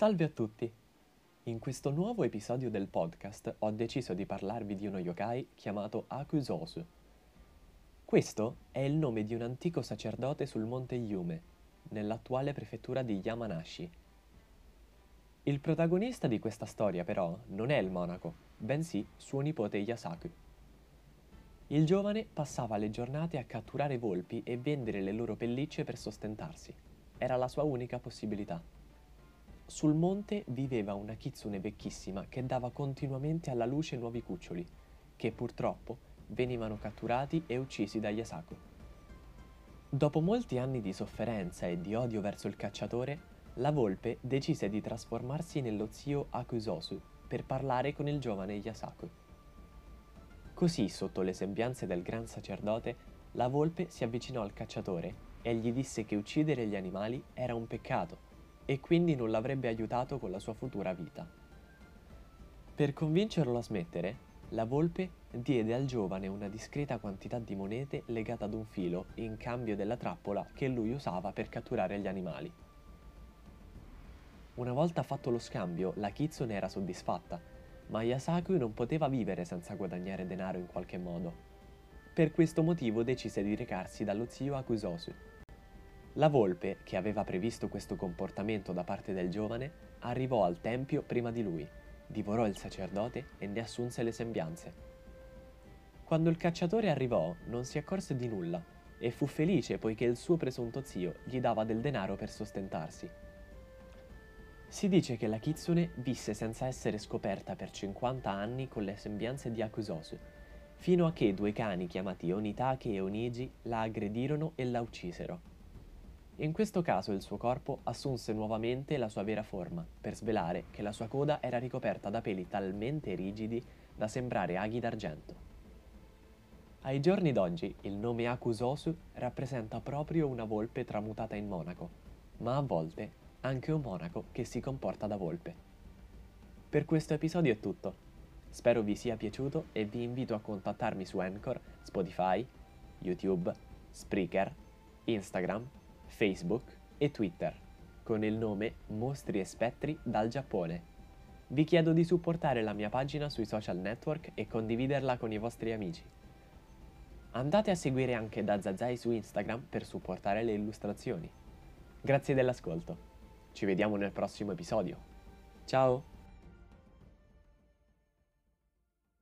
Salve a tutti! In questo nuovo episodio del podcast ho deciso di parlarvi di uno yokai chiamato Akusosu. Questo è il nome di un antico sacerdote sul monte Yume, nell'attuale prefettura di Yamanashi. Il protagonista di questa storia però non è il monaco, bensì suo nipote Yasaku. Il giovane passava le giornate a catturare volpi e vendere le loro pellicce per sostentarsi. Era la sua unica possibilità. Sul monte viveva una kitsune vecchissima che dava continuamente alla luce nuovi cuccioli, che purtroppo venivano catturati e uccisi da Yasaku. Dopo molti anni di sofferenza e di odio verso il cacciatore, la volpe decise di trasformarsi nello zio Akusosu per parlare con il giovane Yasaku. Così, sotto le sembianze del gran sacerdote, la volpe si avvicinò al cacciatore e gli disse che uccidere gli animali era un peccato e quindi non l'avrebbe aiutato con la sua futura vita. Per convincerlo a smettere, la volpe diede al giovane una discreta quantità di monete legate ad un filo in cambio della trappola che lui usava per catturare gli animali. Una volta fatto lo scambio, la Kitsune era soddisfatta, ma Yasaku non poteva vivere senza guadagnare denaro in qualche modo. Per questo motivo decise di recarsi dallo zio Akusosu la volpe, che aveva previsto questo comportamento da parte del giovane, arrivò al tempio prima di lui, divorò il sacerdote e ne assunse le sembianze. Quando il cacciatore arrivò, non si accorse di nulla e fu felice poiché il suo presunto zio gli dava del denaro per sostentarsi. Si dice che la Kitsune visse senza essere scoperta per 50 anni con le sembianze di Akusosu, fino a che due cani chiamati Onitake e Oniji la aggredirono e la uccisero. In questo caso il suo corpo assunse nuovamente la sua vera forma, per svelare che la sua coda era ricoperta da peli talmente rigidi da sembrare aghi d'argento. Ai giorni d'oggi il nome Akusosu rappresenta proprio una volpe tramutata in monaco, ma a volte anche un monaco che si comporta da volpe. Per questo episodio è tutto. Spero vi sia piaciuto e vi invito a contattarmi su Anchor, Spotify, YouTube, Spreaker, Instagram Facebook e Twitter con il nome Mostri e Spettri dal Giappone. Vi chiedo di supportare la mia pagina sui social network e condividerla con i vostri amici. Andate a seguire anche da Zazai su Instagram per supportare le illustrazioni. Grazie dell'ascolto. Ci vediamo nel prossimo episodio. Ciao!